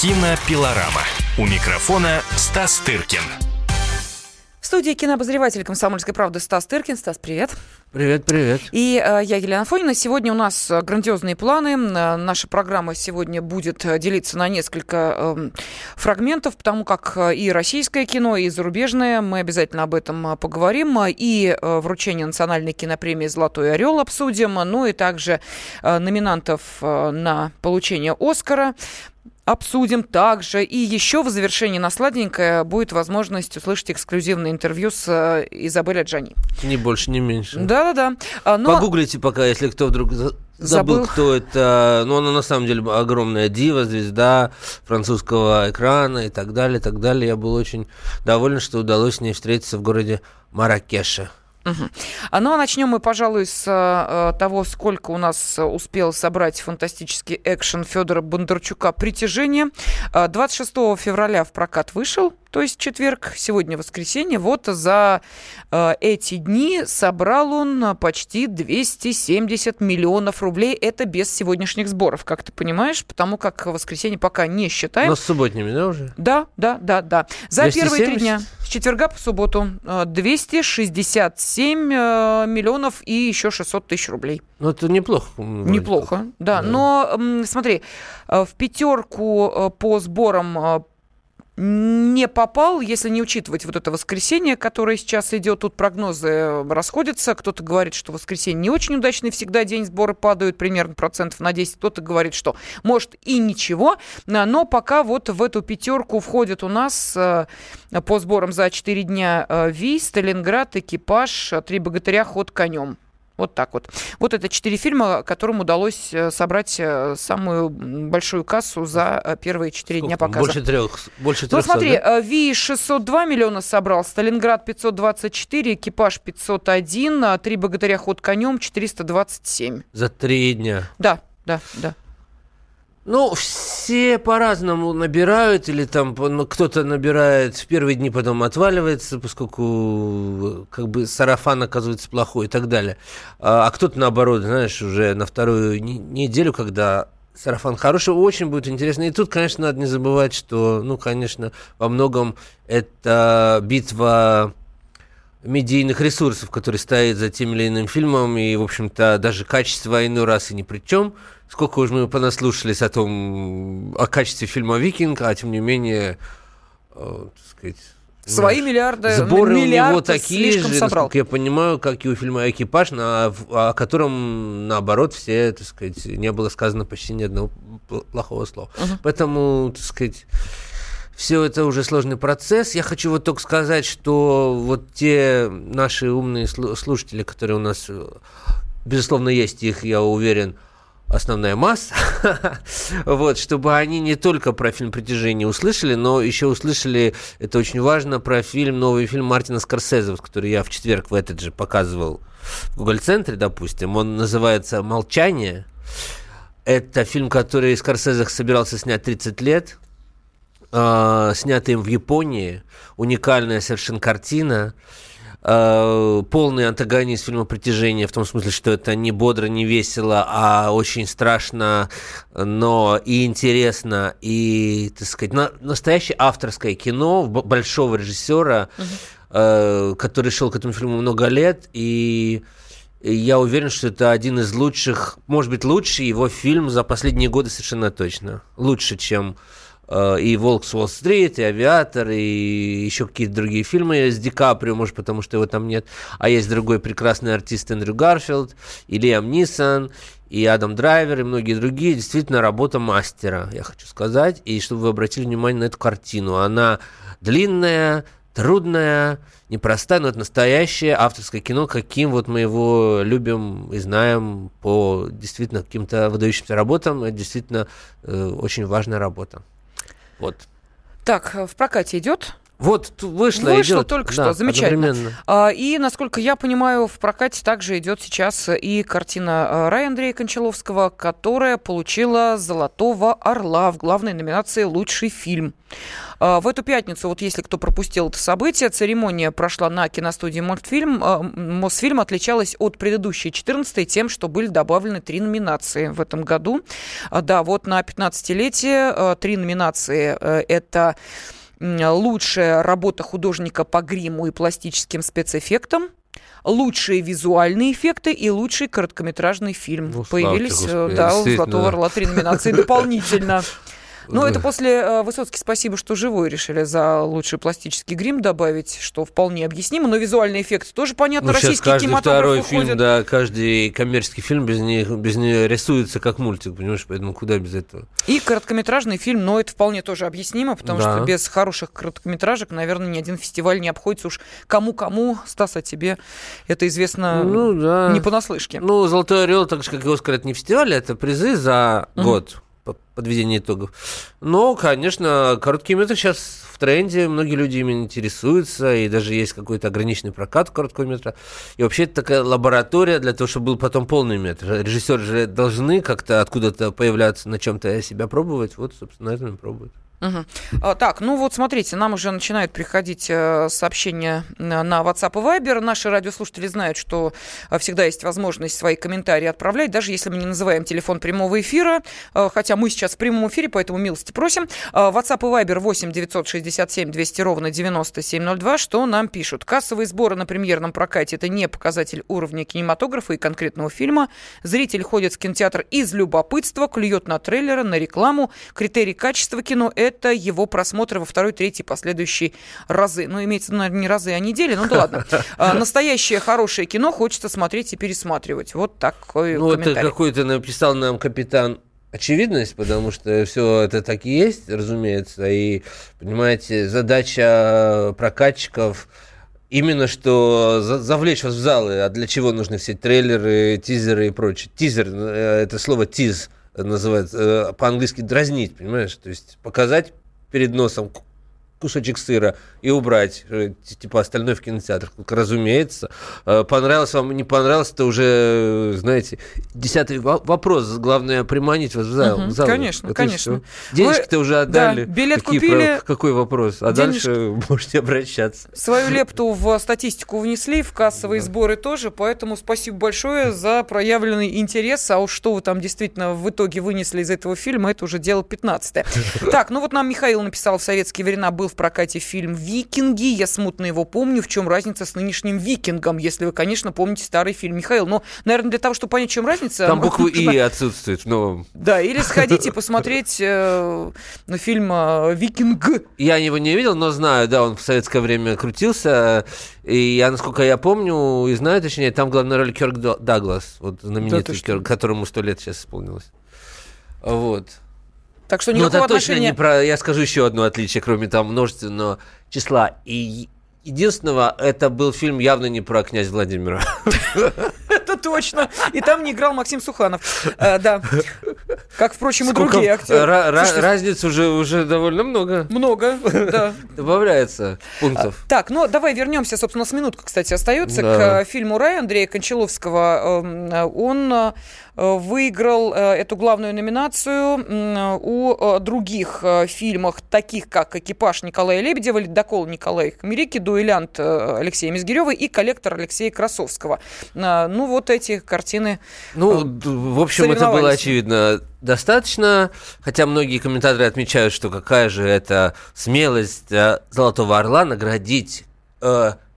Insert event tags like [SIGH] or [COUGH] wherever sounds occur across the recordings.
Кинопилорама. У микрофона Стас Тыркин. В студии кинообозреватель «Комсомольской правды» Стас Тыркин. Стас, привет. Привет, привет. И э, я Елена Фонина. Сегодня у нас э, грандиозные планы. Э, наша программа сегодня будет э, делиться на несколько э, фрагментов, потому как и российское кино, и зарубежное. Мы обязательно об этом поговорим. И э, вручение национальной кинопремии «Золотой орел» обсудим. Ну и также э, номинантов э, на получение «Оскара» обсудим также. И еще в завершении на сладенькое будет возможность услышать эксклюзивное интервью с э, Изабель Аджани. Ни больше, ни меньше. Да-да-да. А, но... Погуглите пока, если кто вдруг забыл, забыл, кто это. Ну, она на самом деле огромная дива, звезда французского экрана и так далее, и так далее. Я был очень доволен, что удалось с ней встретиться в городе Маракеше. Угу. Ну а начнем мы, пожалуй, с э, того, сколько у нас успел собрать фантастический экшен Федора Бондарчука «Притяжение». 26 э, февраля в прокат вышел то есть четверг, сегодня воскресенье. Вот за э, эти дни собрал он почти 270 миллионов рублей. Это без сегодняшних сборов, как ты понимаешь, потому как воскресенье пока не считаем. Но с субботними, да, уже? Да, да, да, да. За 270? первые три дня, с четверга по субботу, 267 э, миллионов и еще 600 тысяч рублей. Ну, это неплохо. Неплохо, да. да. Но смотри, э, в пятерку э, по сборам не попал, если не учитывать вот это воскресенье, которое сейчас идет. Тут прогнозы расходятся. Кто-то говорит, что воскресенье не очень удачный всегда день, сборы падают примерно процентов на 10. Кто-то говорит, что может и ничего. Но пока вот в эту пятерку входят у нас э, по сборам за 4 дня э, Ви, Сталинград, Экипаж, Три богатыря, Ход конем. Вот так вот. Вот это четыре фильма, которым удалось э, собрать э, самую большую кассу за э, первые четыре дня показа. Больше трех. Больше трех. Ну смотри, да? Ви 602 миллиона собрал, Сталинград 524, Экипаж 501, Три богатыря ход конем 427. За три дня. Да, да, да. Ну, все по-разному набирают, или там ну, кто-то набирает в первые дни, потом отваливается, поскольку как бы сарафан оказывается плохой и так далее. А, а кто-то, наоборот, знаешь, уже на вторую неделю, когда сарафан хороший, очень будет интересно. И тут, конечно, надо не забывать, что, ну, конечно, во многом это битва медийных ресурсов, которые стоят за тем или иным фильмом, и, в общем-то, даже качество иной раз и ни при чем – сколько уж мы понаслушались о том, о качестве фильма «Викинг», а тем не менее, э, так сказать, Свои миллиарды, Сборы миллиард у него такие же, собрал. насколько я понимаю, как и у фильма «Экипаж», на, о котором, наоборот, все, так сказать, не было сказано почти ни одного плохого слова. Uh-huh. Поэтому, так сказать, все это уже сложный процесс. Я хочу вот только сказать, что вот те наши умные слушатели, которые у нас, безусловно, есть их, я уверен, основная масса, [LAUGHS] вот, чтобы они не только про фильм «Притяжение» услышали, но еще услышали, это очень важно, про фильм, новый фильм Мартина Скорсезе, который я в четверг в этот же показывал в Google-центре, допустим. Он называется «Молчание». Это фильм, который Скорсезе собирался снять 30 лет, э, снятый им в Японии. Уникальная совершенно картина. Э, полный антагонист фильма «Притяжение» в том смысле, что это не бодро, не весело, а очень страшно, но и интересно, и, так сказать, на, настоящее авторское кино большого режиссера, угу. э, который шел к этому фильму много лет, и я уверен, что это один из лучших, может быть, лучший его фильм за последние годы совершенно точно. Лучше, чем и «Волк с Уолл-стрит», и «Авиатор», и еще какие-то другие фильмы с Ди Каприо, может, потому что его там нет. А есть другой прекрасный артист Эндрю Гарфилд, и Лиам Нисон, и Адам Драйвер, и многие другие. Действительно, работа мастера, я хочу сказать. И чтобы вы обратили внимание на эту картину. Она длинная, трудная, непростая, но это настоящее авторское кино, каким вот мы его любим и знаем по действительно каким-то выдающимся работам. Это действительно э, очень важная работа. Вот. Так, в прокате идет? Вот вышло, Вышло идет. только да, что, замечательно. А, и, насколько я понимаю, в прокате также идет сейчас и картина а, Рая Андрея Кончаловского, которая получила «Золотого орла» в главной номинации «Лучший фильм». А, в эту пятницу, вот если кто пропустил это событие, церемония прошла на киностудии «Мультфильм». Мосфильм отличалась от предыдущей 14 тем, что были добавлены три номинации в этом году. Да, вот на 15-летие три номинации. Э, это лучшая работа художника по гриму и пластическим спецэффектам, лучшие визуальные эффекты и лучший короткометражный фильм. Ну, Появились, э, да, у «Золотого орла» три номинации дополнительно. [LAUGHS] Ну, это после э, Высоцкий спасибо, что живой решили за лучший пластический грим добавить, что вполне объяснимо. Но визуальный эффект тоже понятно. Ну, Российский каждый второй фильм, да, каждый коммерческий фильм без них, без нее рисуется как мультик, понимаешь, поэтому куда без этого? И короткометражный фильм, но это вполне тоже объяснимо, потому да. что без хороших короткометражек, наверное, ни один фестиваль не обходится уж кому-кому. Стас, а тебе это известно ну, да. не понаслышке. Ну, «Золотой орел», так же, как и «Оскар», это не фестиваль, это призы за угу. год подведение итогов. Но, конечно, короткие метры сейчас в тренде, многие люди ими интересуются, и даже есть какой-то ограниченный прокат короткого метра. И вообще это такая лаборатория для того, чтобы был потом полный метр. Режиссеры же должны как-то откуда-то появляться, на чем-то себя пробовать. Вот, собственно, на этом и пробуют. Угу. Так, ну вот смотрите, нам уже начинают приходить э, сообщения на WhatsApp и Viber. Наши радиослушатели знают, что э, всегда есть возможность свои комментарии отправлять, даже если мы не называем телефон прямого эфира, э, хотя мы сейчас в прямом эфире, поэтому милости просим. WhatsApp и Viber 8 967 200 ровно 9702. Что нам пишут? Кассовые сборы на премьерном прокате – это не показатель уровня кинематографа и конкретного фильма. Зритель ходит в кинотеатр из любопытства, клюет на трейлеры, на рекламу. Критерий качества кино – это его просмотр во второй, третий, последующие разы. Ну, имеется, наверное, не разы, а недели, ну да ладно. [LAUGHS] А, настоящее хорошее кино хочется смотреть и пересматривать. Вот такой Ну, это какой-то написал нам капитан очевидность, потому что все это так и есть, разумеется. И, понимаете, задача прокатчиков именно что завлечь вас в залы. А для чего нужны все трейлеры, тизеры и прочее? Тизер, э, это слово тиз называется, э, по-английски дразнить, понимаешь? То есть показать перед носом кусочек сыра и убрать, э, типа остальное в кинотеатрах. Разумеется. Э, понравилось вам, не понравилось, это уже, знаете, десятый вопрос. Главное, приманить вас в зал. Угу, зал. Конечно, это конечно. Денежки-то уже отдали. Да, билет Какие, купили. Про, какой вопрос? А денежки... дальше [LAUGHS] можете обращаться. Свою лепту в статистику внесли, в кассовые да. сборы тоже, поэтому спасибо большое за проявленный интерес. А уж что вы там действительно в итоге вынесли из этого фильма, это уже дело 15 [LAUGHS] Так, ну вот нам Михаил написал в советские времена был в прокате фильм «Викинги». Я смутно его помню. В чем разница с нынешним «Викингом», если вы, конечно, помните старый фильм. Михаил, но, наверное, для того, чтобы понять, в чем разница... Там [LAUGHS] буквы «и» отсутствует новом. Да, или сходите [LAUGHS] посмотреть э, фильм э, «Викинг». Я его не видел, но знаю, да, он в советское время крутился. И я, насколько я помню и знаю, точнее, там главная роль Кёрк Даглас, вот знаменитый да, Кёрк, которому сто лет сейчас исполнилось. Вот. Так что никакого Но это отношения... точно не про... Я скажу еще одно отличие, кроме там множественного числа. И единственного, это был фильм явно не про князя Владимира. [LAUGHS] Это точно. И там не играл Максим Суханов. А, да. Как, впрочем, и другие актеры. Разниц уже, уже довольно много. Много, да. Добавляется пунктов. А, так, ну давай вернемся, собственно, с минутку, кстати, остается к фильму «Рай» Андрея Кончаловского. Эм, он Э, выиграл э, эту главную номинацию у э, других фильмах, таких как «Экипаж» Николая Лебедева, «Ледокол» Николая Хмерики, «Дуэлянт» Алексея Мизгирева и «Коллектор» Алексея Красовского. Ну, вот эти картины Ну, в общем, это было очевидно достаточно, хотя многие комментаторы отмечают, что какая же это смелость «Золотого орла» наградить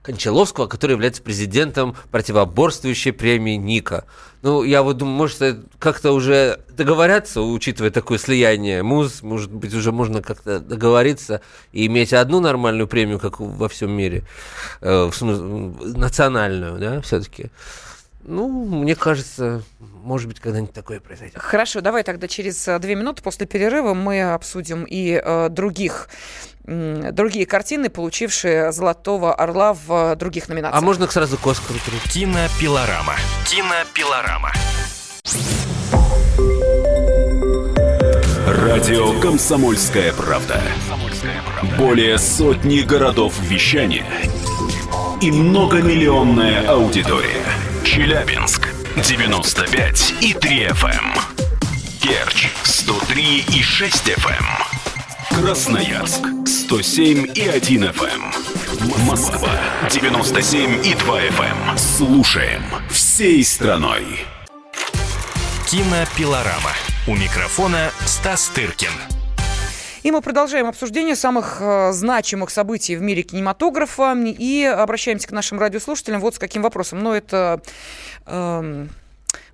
Кончаловского, который является президентом противоборствующей премии Ника. Ну, я вот думаю, может, как-то уже договорятся, учитывая такое слияние муз, может быть, уже можно как-то договориться и иметь одну нормальную премию, как во всем мире, э, в смысле, национальную, да, все-таки. Ну, мне кажется, может быть, когда-нибудь такое произойдет. Хорошо, давай тогда через э, две минуты после перерыва мы обсудим и э, других другие картины, получившие «Золотого орла» в других номинациях. А можно сразу к Оскару? Кинопилорама. Кинопилорама. Радио «Комсомольская правда». Более сотни городов вещания и многомиллионная аудитория. Челябинск 95 и 3 FM. Керчь 103 и 6 FM. Красноярск 107 и 1 FM. Москва 97 и 2 FM. Слушаем всей страной. Кинопилорама. У микрофона Стас Тыркин. И мы продолжаем обсуждение самых э, значимых событий в мире кинематографа и обращаемся к нашим радиослушателям вот с каким вопросом. Но это э,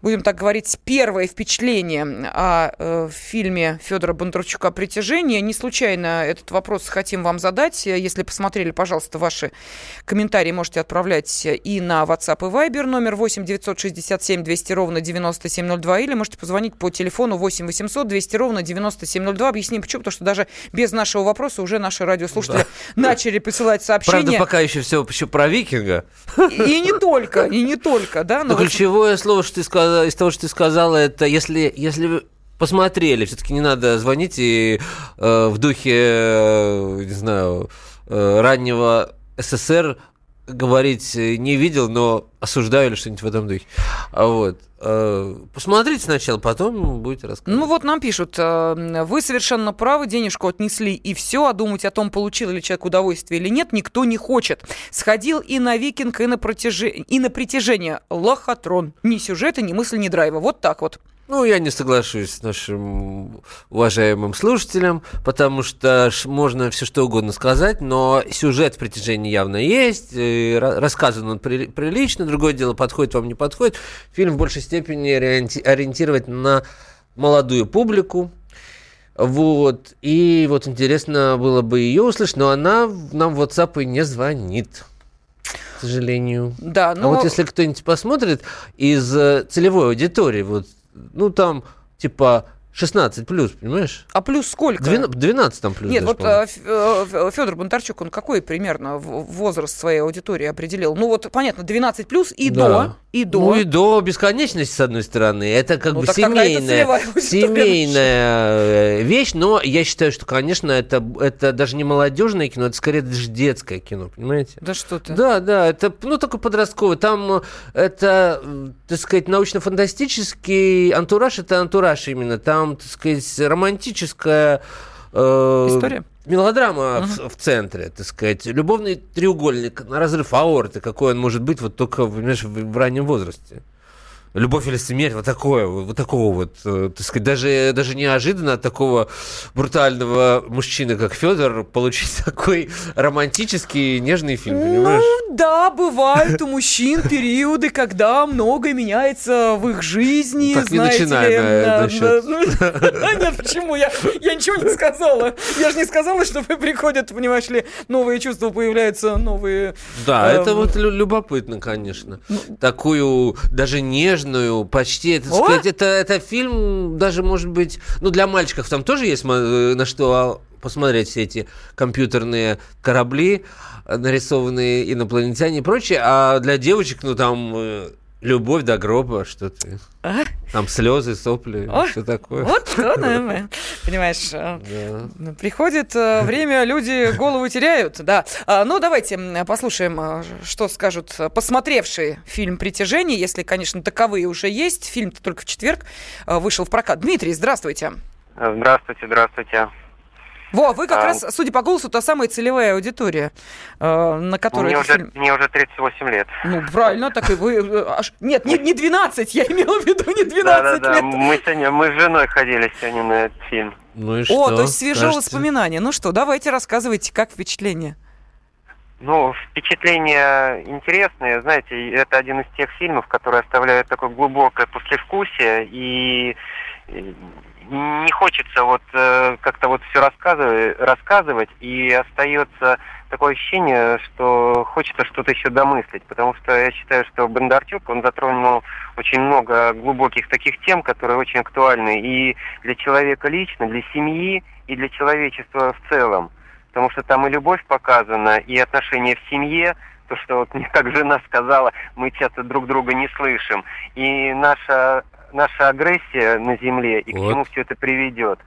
будем так говорить, первое впечатление о э, фильме Федора Бондарчука «Притяжение». Не случайно этот вопрос хотим вам задать. Если посмотрели, пожалуйста, ваши комментарии можете отправлять и на WhatsApp и Viber номер 8 967 200 ровно 9702 или можете позвонить по телефону 8 800 200 ровно 9702. Объясним почему, потому что даже без нашего вопроса уже наши радиослушатели да. [LAUGHS] начали присылать сообщения. Правда, пока еще все еще про викинга. И, не только, и не только, да. [LAUGHS] Но, но ключевое слово, что ты сказал, из того, что ты сказала, это если, если вы посмотрели, все-таки не надо звонить и э, в духе, э, не знаю, э, раннего СССР говорить не видел, но осуждаю или что-нибудь в этом духе. А вот. Э, посмотрите сначала, потом будете рассказывать. Ну вот нам пишут, э, вы совершенно правы, денежку отнесли и все, а думать о том, получил ли человек удовольствие или нет, никто не хочет. Сходил и на викинг, и на, протяжи... и на притяжение. Лохотрон. Ни сюжета, ни мысли, ни драйва. Вот так вот. Ну, я не соглашусь с нашим уважаемым слушателем, потому что можно все что угодно сказать, но сюжет в притяжении явно есть, рассказан он прилично, другое дело, подходит вам, не подходит. Фильм в большей степени ориентировать на молодую публику, вот, и вот интересно было бы ее услышать, но она нам в WhatsApp и не звонит к сожалению. Да, но... А вот если кто-нибудь посмотрит из э, целевой аудитории, вот ну там типа 16 плюс, понимаешь? А плюс сколько? 12, там плюс. Нет, даже, вот э, э, Федор Бондарчук, он какой примерно возраст своей аудитории определил? Ну вот, понятно, 12 плюс и да. до, и до. Ну и до бесконечности, с одной стороны. Это как ну, бы семейная, семейная э, вещь, но я считаю, что, конечно, это, это даже не молодежное кино, это скорее даже детское кино, понимаете? Да что ты. Да, да, это, ну, только подростковое. Там это, так сказать, научно-фантастический антураж, это антураж именно. Там там, так сказать, романтическая... Э, История? Мелодрама uh-huh. в, в центре, так сказать. Любовный треугольник на разрыв аорты, какой он может быть вот только, понимаешь, в, в раннем возрасте любовь или смерть, вот такое, вот такого вот, э, так сказать, даже, даже неожиданно от такого брутального мужчины, как Федор, получить [LAUGHS] такой романтический, нежный фильм, понимаешь? Ну, да, бывают у мужчин периоды, когда многое меняется в их жизни, так знаете не начинай, ли. Да, ну, [LAUGHS] нет, почему? Я, я ничего не сказала. Я же не сказала, что приходят, понимаешь ли, новые чувства, появляются новые... Да, это вот любопытно, конечно. Ну, Такую даже нежную нежную, почти, это, сказать, это, это фильм даже, может быть, ну, для мальчиков там тоже есть э, на что посмотреть все эти компьютерные корабли, нарисованные инопланетяне и прочее, а для девочек, ну, там э, Любовь до гроба, что ты. Там слезы, сопли, О, что такое. Вот что, ну, понимаешь, э, да. приходит э, время, люди голову теряют, да. А, ну, давайте послушаем, э, что скажут посмотревшие фильм «Притяжение», если, конечно, таковые уже есть. Фильм-то только в четверг вышел в прокат. Дмитрий, здравствуйте. Здравствуйте, здравствуйте. Во, вы как а, раз, судя по голосу, та самая целевая аудитория, э, на которую... Мне уже, фильм... мне уже 38 лет. Ну, правильно, так и вы... Э, аж... Нет, не, не 12, я имела в виду не 12 да, да, да. лет. Мы, сегодня, мы с женой ходили сегодня на этот фильм. Ну и что? О, то есть свежее воспоминание. Ну что, давайте рассказывайте, как впечатление. Ну, впечатления интересные. Знаете, это один из тех фильмов, которые оставляют такое глубокое послевкусие и не хочется вот э, как-то вот все рассказывать, рассказывать, и остается такое ощущение, что хочется что-то еще домыслить, потому что я считаю, что Бондарчук, он затронул очень много глубоких таких тем, которые очень актуальны и для человека лично, для семьи, и для человечества в целом. Потому что там и любовь показана, и отношения в семье, то, что вот мне как жена сказала, мы часто друг друга не слышим. И наша наша агрессия на Земле и вот. к чему все это приведет.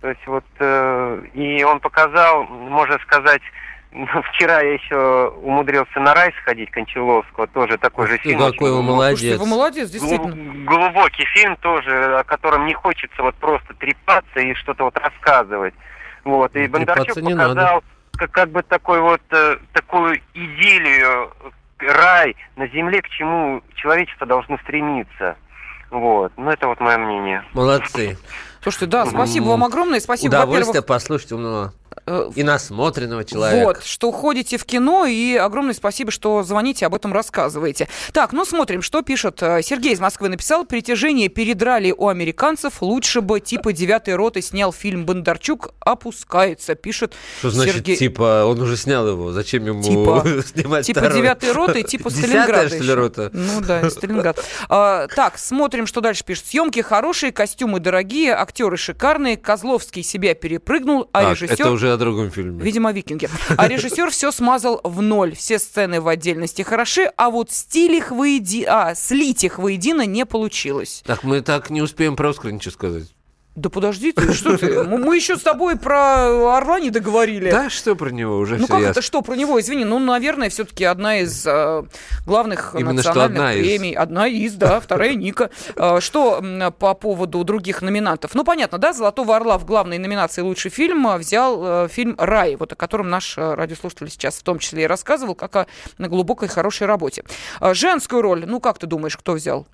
То есть вот э, и он показал, можно сказать, [LAUGHS] ну, вчера я еще умудрился на рай сходить Кончаловского, тоже такой же фильм. Какой вы молодец. вы молодец, действительно. Глубокий фильм тоже, о котором не хочется вот просто трепаться и что-то вот рассказывать. Вот, и Бондарчук показал как, как бы такой вот, э, такую идиллию, рай на земле, к чему человечество должно стремиться. Вот, ну это вот мое мнение. Молодцы. Слушайте, да, спасибо вам огромное. Спасибо, Удовольствие послушать умного и насмотренного человека. Вот, что ходите в кино, и огромное спасибо, что звоните, об этом рассказываете. Так, ну смотрим, что пишет. Э, Сергей из Москвы написал, притяжение передрали у американцев, лучше бы типа девятой роты снял фильм Бондарчук, опускается, пишет Что значит Сергей... типа, он уже снял его, зачем ему типа, [LAUGHS] снимать Типа девятой роты, типа Сталинграда что ли, рота? Ну да, Сталинград. А, так, смотрим, что дальше пишет. Съемки хорошие, костюмы дорогие, актеры шикарные, Козловский себя перепрыгнул, а режиссер... уже о другом фильме. Видимо, викинги. А режиссер все смазал в ноль. Все сцены в отдельности хороши, а вот стиль их воеди... а, слить их воедино не получилось. Так мы так не успеем про Оскар ничего сказать. Да подожди ты, что ты? Мы еще с тобой про Орла не договорили. Да, что про него уже Ну как ясно. это что про него? Извини, ну, наверное, все-таки одна из э, главных Именно национальных одна премий. Из. Одна из, да, вторая Ника. Э, что по поводу других номинантов? Ну, понятно, да, «Золотого орла» в главной номинации «Лучший фильм» взял э, фильм «Рай», вот о котором наш э, радиослушатель сейчас в том числе и рассказывал, как о глубокой хорошей работе. Женскую роль, ну как ты думаешь, кто взял?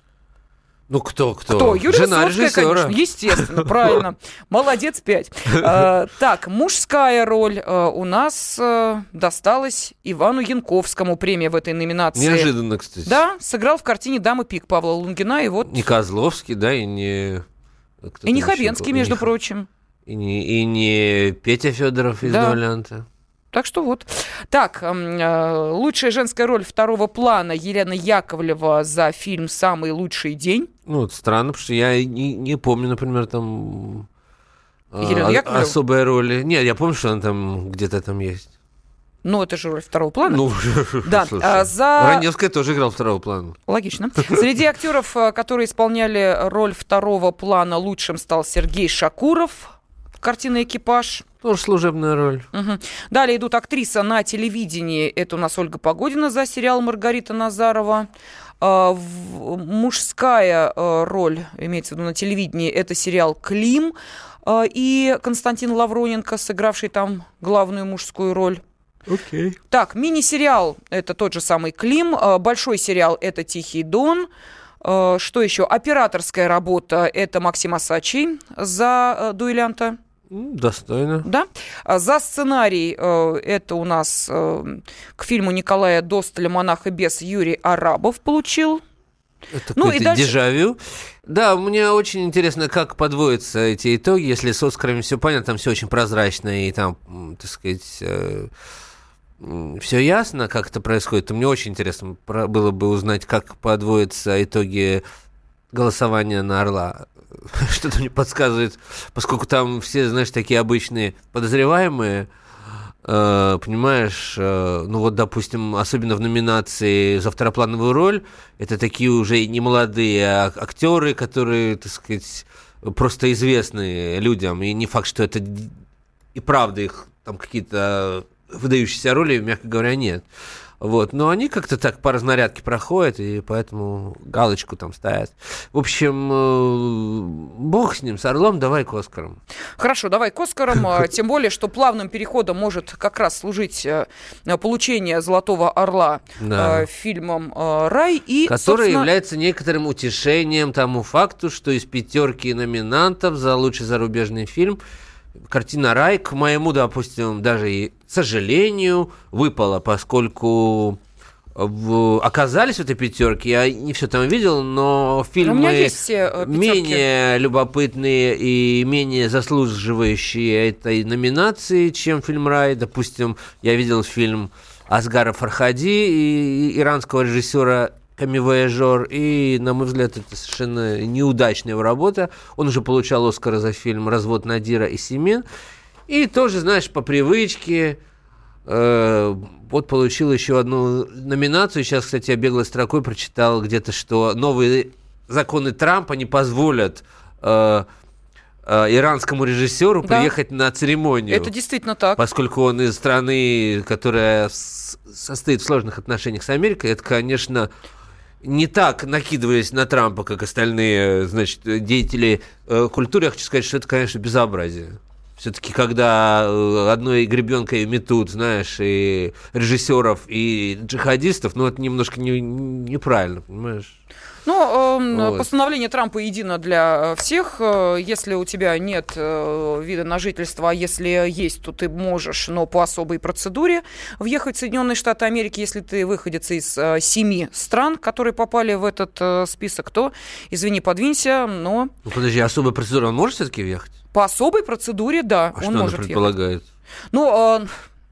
Ну кто, кто? Кто? Юлия Жена Высоцкая, режиссера. конечно, естественно, правильно. [LAUGHS] Молодец, пять. А, так, мужская роль а, у нас а, досталась Ивану Янковскому. Премия в этой номинации. Неожиданно, кстати. Да, сыграл в картине «Дама пик» Павла Лунгина. И вот... Не Козловский, да, и не... И не Хабенский, между прочим. И не, и не Петя Федоров из да. «Дуэлянта». Так что вот. Так, э, лучшая женская роль второго плана Елена Яковлева за фильм «Самый лучший день». Ну, это странно, потому что я не, не помню, например, там э, Елена Яковлева? особой роли. Нет, я помню, что она там где-то там есть. Ну, это же роль второго плана. Ну, [LAUGHS] да. А, за... Раневская тоже играл второго плана. Логично. Среди актеров, э, которые исполняли роль второго плана, лучшим стал Сергей Шакуров. Картина «Экипаж». Тоже служебная роль. Угу. Далее идут актриса на телевидении. Это у нас Ольга Погодина за сериал «Маргарита Назарова». А, мужская а, роль, имеется в виду на телевидении, это сериал «Клим». А, и Константин Лавроненко, сыгравший там главную мужскую роль. Окей. Okay. Так, мини-сериал – это тот же самый «Клим». Большой сериал – это «Тихий дон». Что еще? Операторская работа – это Максим Асачий за «Дуэлянта». Достойно. Да. А за сценарий э, это у нас э, к фильму Николая Досталя «Монах и бес» Юрий Арабов получил. Это ну, и дальше... дежавю. Да, мне очень интересно, как подводятся эти итоги. Если с Оскарами все понятно, там все очень прозрачно и там, так сказать, э, все ясно, как это происходит, то мне очень интересно было бы узнать, как подводятся итоги голосования на Орла. [LAUGHS] Что-то мне подсказывает, поскольку там все, знаешь, такие обычные подозреваемые, э, понимаешь, э, ну вот, допустим, особенно в номинации за второплановую роль, это такие уже не молодые а актеры, которые, так сказать, просто известны людям, и не факт, что это и правда их там какие-то выдающиеся роли, мягко говоря, нет. Вот. Но они как-то так по разнарядке проходят, и поэтому галочку там ставят. В общем, э, бог с ним, с Орлом, давай к Оскарам. Хорошо, давай к Оскарам. А, [LAUGHS] тем более, что плавным переходом может как раз служить э, получение «Золотого орла» да. Э, фильмом «Рай». И, Который собственно... является некоторым утешением тому факту, что из пятерки номинантов за лучший зарубежный фильм – картина «Рай», к моему, допустим, даже и сожалению, выпала, поскольку в, оказались в этой пятерке. Я не все там видел, но фильмы все менее любопытные и менее заслуживающие этой номинации, чем фильм «Рай». Допустим, я видел фильм Асгара Фархади и иранского режиссера камевояжер, и, на мой взгляд, это совершенно неудачная его работа. Он уже получал Оскара за фильм «Развод Надира и Семен». И тоже, знаешь, по привычке, э, вот получил еще одну номинацию. Сейчас, кстати, я беглой строкой прочитал где-то, что новые законы Трампа не позволят э, э, иранскому режиссеру да. приехать на церемонию. Это действительно так. Поскольку он из страны, которая состоит в сложных отношениях с Америкой, это, конечно, не так накидываясь на Трампа, как остальные, значит, деятели э, культуры, я хочу сказать, что это, конечно, безобразие. Все-таки, когда э, одной гребенкой метут, знаешь, и режиссеров, и джихадистов, ну, это немножко не, неправильно, понимаешь? Ну, э, вот. постановление Трампа едино для всех. Э, если у тебя нет э, вида на жительство, а если есть, то ты можешь, но по особой процедуре въехать в Соединенные Штаты Америки, если ты выходец из э, семи стран, которые попали в этот э, список, то, извини, подвинься, но... Ну, подожди, особая процедура, он может все-таки въехать? По особой процедуре, да, а он что может она предполагает? Ехать. Ну, э,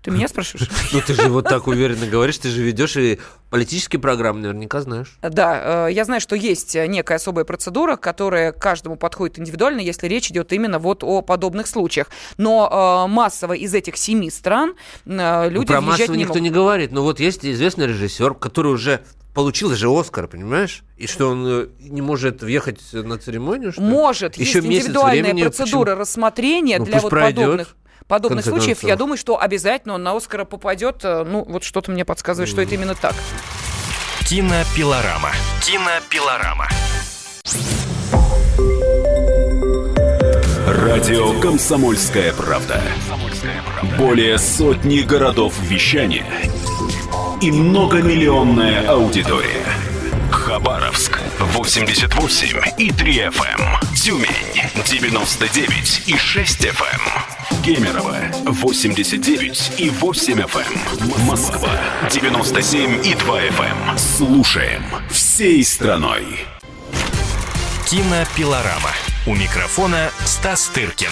ты меня спрашиваешь? [LAUGHS] Ну, ты же вот так уверенно говоришь, ты же ведешь и политические программы наверняка знаешь. Да, э, я знаю, что есть некая особая процедура, которая каждому подходит индивидуально, если речь идет именно вот о подобных случаях. Но э, массово из этих семи стран э, люди ну, Про массово не никто могут. не говорит. Но вот есть известный режиссер, который уже получил же Оскар, понимаешь? И что он не может въехать на церемонию? Что может. Еще есть индивидуальная времени, процедура почему? рассмотрения ну, для вот пройдет. подобных подобных случаев, я думаю, что обязательно он на Оскара попадет. Э, ну, вот что-то мне подсказывает, mm. что это именно так. Кинопилорама. Кинопилорама. Радио «Комсомольская правда». Более сотни городов вещания и многомиллионная аудитория. Хабаровск 88 и 3 FM. Тюмень 99 и 6 FM. Кемерово 89 и 8 FM. Эм. Москва 97 и 2 FM. Эм. Слушаем всей страной. Кинопилорама. У микрофона Стас Тыркин.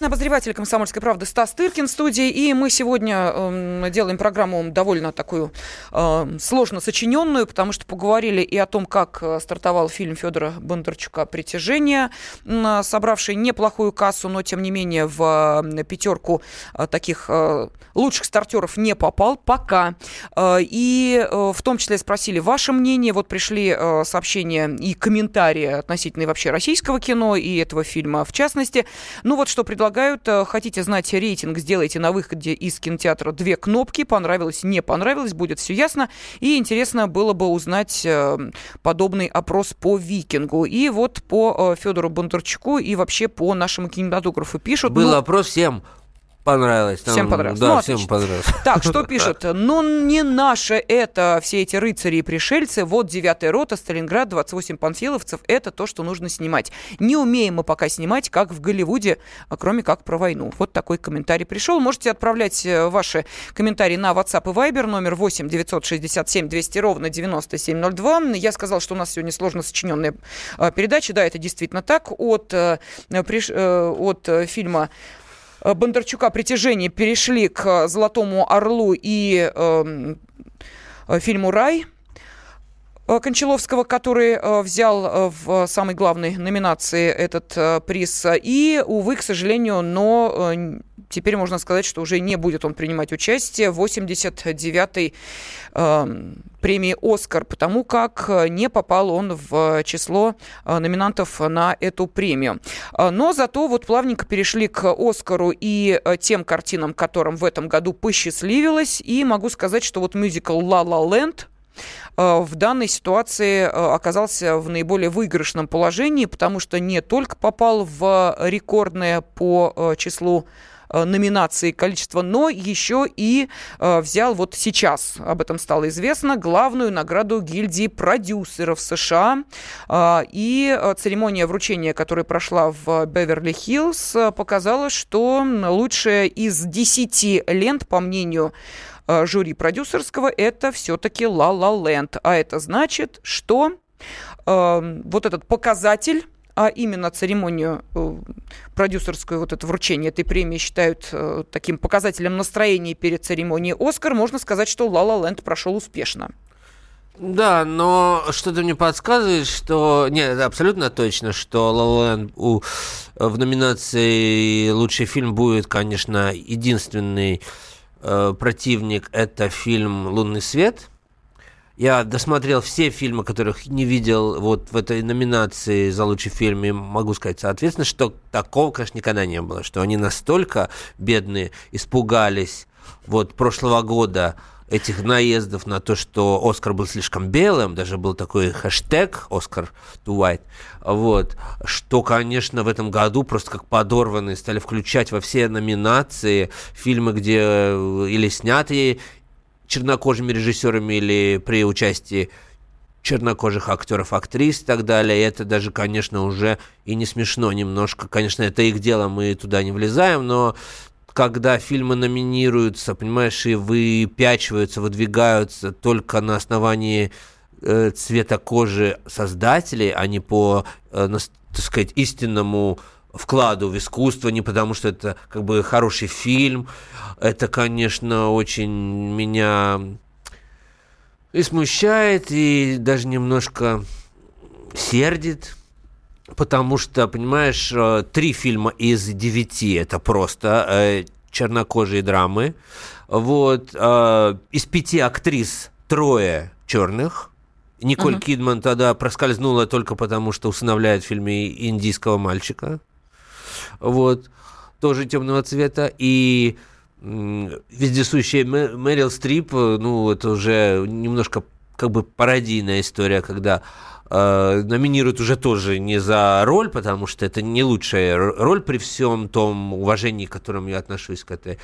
Обозреватель «Комсомольской правды» Стас Тыркин в студии. И мы сегодня э, делаем программу довольно такую э, сложно сочиненную, потому что поговорили и о том, как э, стартовал фильм Федора Бондарчука «Притяжение», э, собравший неплохую кассу, но, тем не менее, в э, пятерку таких э, лучших стартеров не попал пока. И э, в том числе спросили ваше мнение. Вот пришли э, сообщения и комментарии относительно вообще российского кино и этого фильма в частности. Ну вот что предлагаю предлагают, э, хотите знать рейтинг, сделайте на выходе из кинотеатра две кнопки. Понравилось, не понравилось, будет все ясно. И интересно было бы узнать э, подобный опрос по «Викингу». И вот по э, Федору Бондарчуку и вообще по нашему кинематографу пишут. Был ну, опрос всем понравилось. Там, всем понравилось. Да, ну, всем понравилось. Так, что [LAUGHS] пишут? Ну, не наши это все эти рыцари и пришельцы. Вот девятая рота, Сталинград, 28 панфиловцев. Это то, что нужно снимать. Не умеем мы пока снимать, как в Голливуде, а кроме как про войну. Вот такой комментарий пришел. Можете отправлять э, ваши комментарии на WhatsApp и Viber номер 8 967 200 ровно 9702. Я сказал, что у нас сегодня сложно сочиненная э, передача. Да, это действительно так. От, э, от фильма Бондарчука «Притяжение» перешли к «Золотому орлу» и э, фильму «Рай», э, Кончаловского, который э, взял в самой главной номинации этот приз. И, увы, к сожалению, но теперь можно сказать, что уже не будет он принимать участие в 89-й э, премии «Оскар», потому как не попал он в число э, номинантов на эту премию. Э, но зато вот плавненько перешли к «Оскару» и э, тем картинам, которым в этом году посчастливилось. И могу сказать, что вот мюзикл «Ла Ла Ленд» в данной ситуации оказался в наиболее выигрышном положении, потому что не только попал в рекордное по числу Э, номинаций количество, но еще и э, взял вот сейчас, об этом стало известно, главную награду гильдии продюсеров США. Э, и церемония вручения, которая прошла в Беверли-Хиллз, показала, что лучшая из 10 лент, по мнению жюри продюсерского, это все-таки «Ла Ла Ленд». А это значит, что э, вот этот показатель а именно церемонию э, продюсерскую, вот это вручение этой премии считают э, таким показателем настроения перед церемонией «Оскар», можно сказать, что «Ла Ла Ленд» прошел успешно. Да, но что-то мне подсказывает, что... Нет, абсолютно точно, что «Ла Ленд» у... в номинации «Лучший фильм» будет, конечно, единственный э, противник – это фильм «Лунный свет». Я досмотрел все фильмы, которых не видел вот в этой номинации за лучший фильм, и могу сказать, соответственно, что такого, конечно, никогда не было, что они настолько бедные испугались вот прошлого года этих наездов на то, что Оскар был слишком белым, даже был такой хэштег Оскар to White, вот, что, конечно, в этом году просто как подорванные стали включать во все номинации фильмы, где э, или снятые чернокожими режиссерами или при участии чернокожих актеров, актрис и так далее. И это даже, конечно, уже и не смешно немножко. Конечно, это их дело, мы туда не влезаем, но когда фильмы номинируются, понимаешь, и выпячиваются, выдвигаются только на основании э, цвета кожи создателей, а не по, э, на, так сказать, истинному вкладу в искусство, не потому что это как бы хороший фильм. Это, конечно, очень меня и смущает, и даже немножко сердит. Потому что, понимаешь, э, три фильма из девяти это просто э, чернокожие драмы. Вот э, из пяти актрис трое черных. Николь uh-huh. Кидман тогда проскользнула только потому, что усыновляет в фильме индийского мальчика. Вот. Тоже темного цвета. И вездесущая Мэрил Стрип, ну, это уже немножко как бы пародийная история, когда э, номинируют уже тоже не за роль, потому что это не лучшая роль при всем том уважении, к которому я отношусь к этой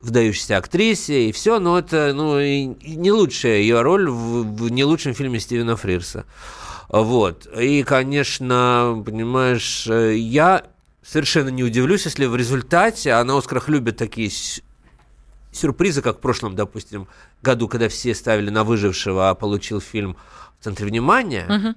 вдающейся актрисе и все, но это ну, не лучшая ее роль в, в не лучшем фильме Стивена Фрирса. Вот. И, конечно, понимаешь, э, я совершенно не удивлюсь, если в результате, а на «Оскарах» любят такие сюрпризы, как в прошлом, допустим, году, когда все ставили на выжившего, а получил фильм центре внимания, угу.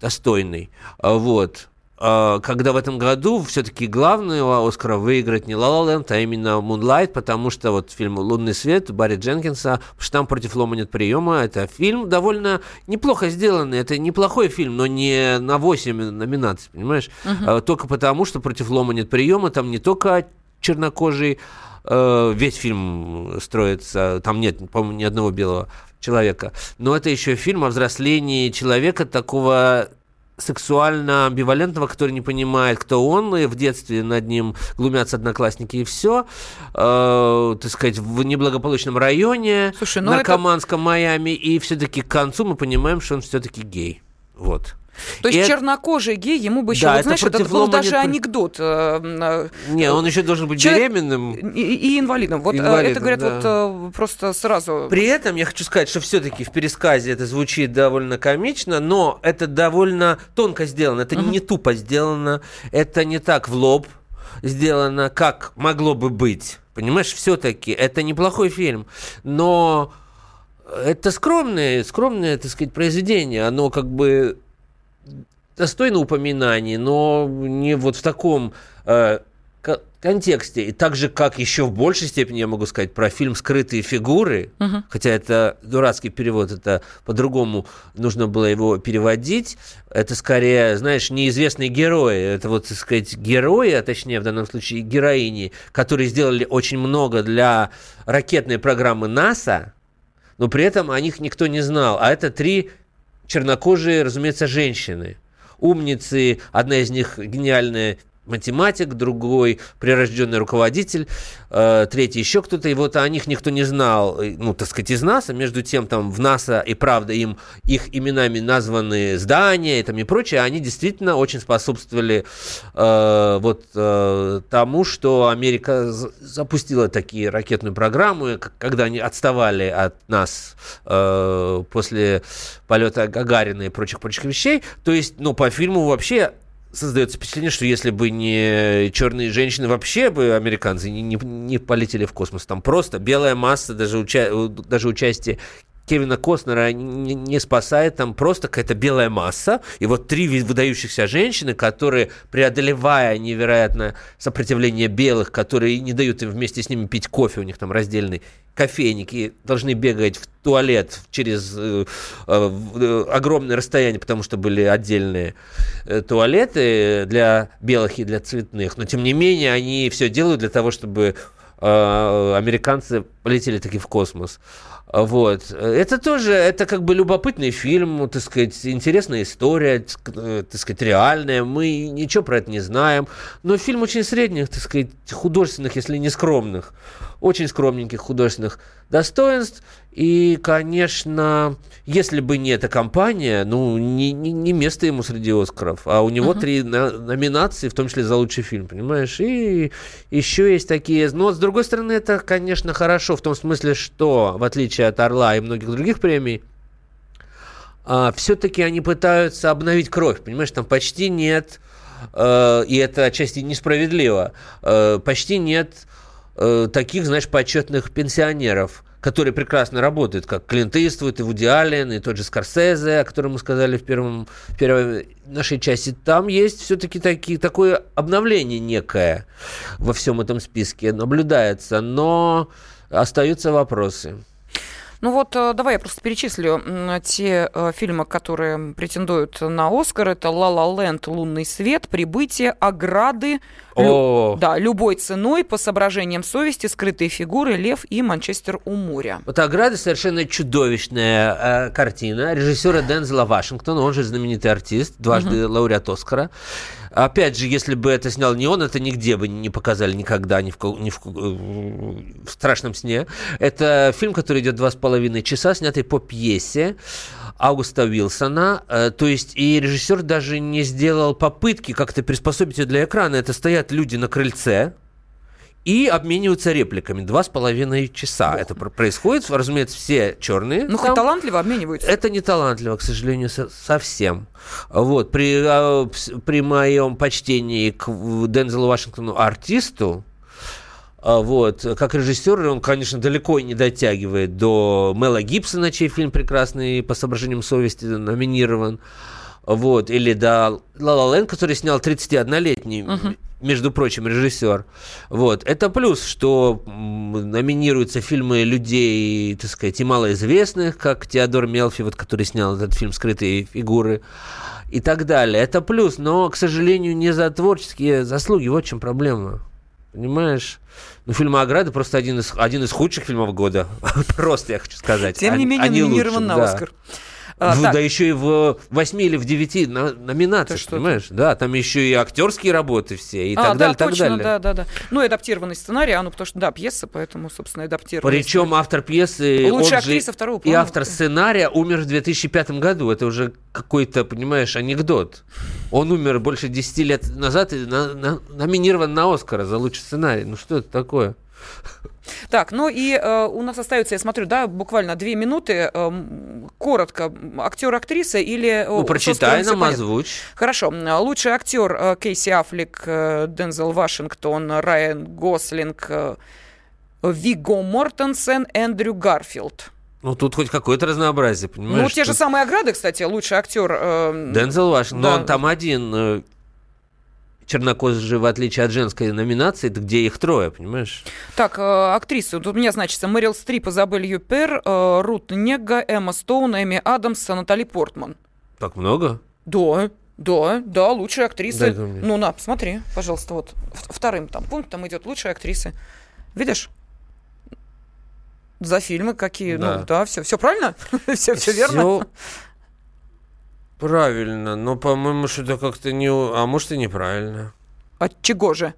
достойный, а, вот, а, когда в этом году все-таки главного Оскара выиграть не «Ла Ла а именно «Мунлайт», потому что вот фильм «Лунный свет» Барри Дженкинса «Штамп против лома нет приема» — это фильм довольно неплохо сделанный, это неплохой фильм, но не на 8 номинаций, понимаешь? Uh-huh. Только потому, что «Против лома нет приема» там не только чернокожий весь фильм строится, там нет, по-моему, ни одного белого человека. Но это еще фильм о взрослении человека такого сексуально амбивалентного, который не понимает, кто он, и в детстве над ним глумятся одноклассники, и все, э, так сказать, в неблагополучном районе, Слушай, ну наркоманском это... Майами, и все-таки к концу мы понимаем, что он все-таки гей. Вот. То есть и чернокожий гей, ему бы еще, да, вот, знаешь, это, это был даже нет... анекдот. Э, э, не, он еще должен быть Человек... беременным. И, и инвалидом. Вот инвалидом, это говорят да. вот просто сразу. При этом я хочу сказать, что все-таки в пересказе это звучит довольно комично, но это довольно тонко сделано, это угу. не тупо сделано, это не так в лоб сделано, как могло бы быть. Понимаешь, все-таки это неплохой фильм, но это скромное, скромное, так сказать, произведение. Оно как бы достойно упоминаний, но не вот в таком э, контексте. И так же, как еще в большей степени я могу сказать про фильм «Скрытые фигуры», uh-huh. хотя это дурацкий перевод, это по-другому нужно было его переводить. Это скорее, знаешь, неизвестные герои. Это вот, так сказать, герои, а точнее в данном случае героини, которые сделали очень много для ракетной программы НАСА, но при этом о них никто не знал. А это три чернокожие, разумеется, женщины. Умницы, одна из них гениальная математик, другой прирожденный руководитель, э, третий еще кто-то, и вот о них никто не знал, ну, так сказать, из НАСА, между тем, там, в НАСА и правда им их именами названы здания и там и прочее, они действительно очень способствовали э, вот э, тому, что Америка запустила такие ракетную программу, когда они отставали от нас э, после полета Гагарина и прочих-прочих вещей, то есть, ну, по фильму вообще создается впечатление, что если бы не черные женщины, вообще бы американцы не, не, не полетели в космос. Там просто белая масса, даже, уча, даже участие Кевина Костнера не, спасает, там просто какая-то белая масса, и вот три выдающихся женщины, которые, преодолевая невероятное сопротивление белых, которые не дают им вместе с ними пить кофе, у них там раздельный кофейник, и должны бегать в туалет через э, э, огромное расстояние, потому что были отдельные э, туалеты для белых и для цветных, но тем не менее они все делают для того, чтобы э, американцы полетели таки в космос. Вот. Это тоже, это как бы любопытный фильм, так сказать, интересная история, так сказать, реальная. Мы ничего про это не знаем. Но фильм очень средних, так сказать, художественных, если не скромных очень скромненьких художественных достоинств. И, конечно, если бы не эта компания, ну, не, не, не место ему среди Оскаров. А у него uh-huh. три на, номинации, в том числе за лучший фильм, понимаешь? И еще есть такие... Но, с другой стороны, это, конечно, хорошо в том смысле, что, в отличие от «Орла» и многих других премий, а, все-таки они пытаются обновить кровь, понимаешь? Там почти нет... Э, и это отчасти несправедливо. Э, почти нет э, таких, знаешь, почетных пенсионеров, которые прекрасно работают, как Клинт Иствуд и Вуди Аллен, и тот же Скорсезе, о котором мы сказали в, первом, в первой нашей части. Там есть все-таки такие, такое обновление некое во всем этом списке, наблюдается, но остаются вопросы. Ну вот, э, давай я просто перечислю те э, фильмы, которые претендуют на Оскар. Это «Ла Ла Ленд», «Лунный свет», «Прибытие», «Ограды», Лю... Да, любой ценой, по соображениям совести, скрытые фигуры, Лев и Манчестер у моря. Вот «Ограды» совершенно чудовищная э, картина режиссера Дензела Вашингтона, он же знаменитый артист, дважды угу. лауреат Оскара. Опять же, если бы это снял не он, это нигде бы не показали никогда, ни в, ни в, в страшном сне. Это фильм, который идет два с половиной часа, снятый по пьесе. Аугуста Уилсона. Э, то есть и режиссер даже не сделал попытки как-то приспособить ее для экрана. Это стоят люди на крыльце, и обмениваются репликами. Два с половиной часа Ох. это происходит. Разумеется, все черные. Ну, хоть талантливо обмениваются. Это не талантливо, к сожалению, совсем. Вот. При, а, при моем почтении к Дензелу Вашингтону артисту, а, вот. Как режиссер он, конечно, далеко не дотягивает до Мела Гибсона, чей фильм прекрасный по соображениям совести номинирован. Вот. Или до Ла Ла Лэнд, который снял 31-летний uh-huh между прочим, режиссер. Вот. Это плюс, что номинируются фильмы людей, так сказать, и малоизвестных, как Теодор Мелфи, вот, который снял этот фильм «Скрытые фигуры» и так далее. Это плюс, но, к сожалению, не за творческие заслуги. Вот в чем проблема. Понимаешь? Ну, фильм «Ограда» просто один из, один из худших фильмов года. [LAUGHS] просто, я хочу сказать. Тем не менее, номинирован на «Оскар». А, в, да еще и в 8 или в 9 на, номинациях, что понимаешь? Да, там еще и актерские работы все, и а, так да, далее, точно, так далее. Да, да, да. Ну, и адаптированный сценарий, а ну, потому что, да, пьеса, поэтому, собственно, адаптированный. Причем сценарий. автор пьесы, Лучшая актриса второго И автор сценария умер в 2005 году. Это уже какой-то, понимаешь, анекдот. Он умер больше 10 лет назад и на, на, номинирован на Оскара за лучший сценарий. Ну, что это такое? Так, ну и э, у нас остается, я смотрю, да, буквально две минуты. Э, коротко, актер, актриса или... Э, ну, прочитай нам, озвучь. Хорошо. Лучший актер э, Кейси Аффлек, э, Дензел Вашингтон, Райан Гослинг, э, Виго Мортенсен, Эндрю Гарфилд. Ну, тут хоть какое-то разнообразие, понимаешь? Ну, те же самые награды, кстати, лучший актер. Э, Дензел Вашингтон, да. но он там один. Э, чернокожие, в отличие от женской номинации, где их трое, понимаешь? Так, э, актрисы. Тут у меня значится Мэрил Стрип, Изабель Юппер, э, Рут Нега, Эмма Стоун, Эми Адамс, Натали Портман. Так много? Да. Да, да, лучшие актрисы. Ну, на, посмотри, пожалуйста, вот вторым там пунктом идет лучшие актрисы. Видишь? За фильмы какие, да. ну да, все, все правильно, [LAUGHS] все, все верно. Правильно, но, по-моему, что-то как-то не... А может, и неправильно. От чего же?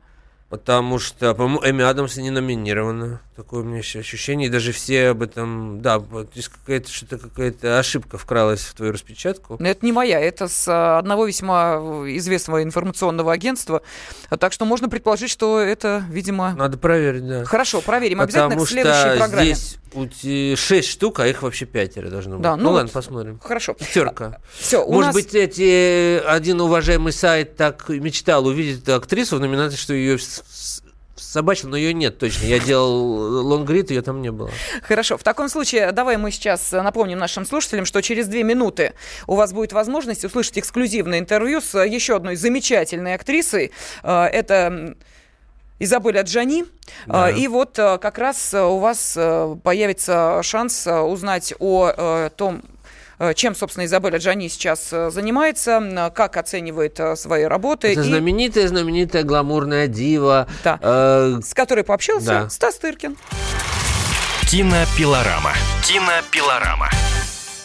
Потому что, по-моему, Эми Адамс не номинирована. Такое у меня еще ощущение. И даже все об этом... Да, здесь какая-то что-то какая-то ошибка вкралась в твою распечатку. Но это не моя, это с а, одного весьма известного информационного агентства. Так что можно предположить, что это, видимо... Надо проверить, да. Хорошо, проверим обязательно Потому в следующей программе. здесь шесть штук, а их вообще пятеро должно быть. Да, ну, ну вот ладно, посмотрим. Хорошо. Пятерка. Все, Может нас... быть, эти, один уважаемый сайт так мечтал увидеть актрису в номинации, что ее собачил, но ее нет точно. Я делал лонгрид, ее там не было. Хорошо. В таком случае давай мы сейчас напомним нашим слушателям, что через две минуты у вас будет возможность услышать эксклюзивное интервью с еще одной замечательной актрисой. Э, это Изабель Аджани. Да. И вот э, как раз у вас э, появится шанс узнать о том, чем, собственно, Изабель Джани сейчас занимается, как оценивает свои работы. Это и... знаменитая, знаменитая гламурная дива. Да. Э... С которой пообщался да. Стас Тыркин. Кинопилорама. Кинопилорама.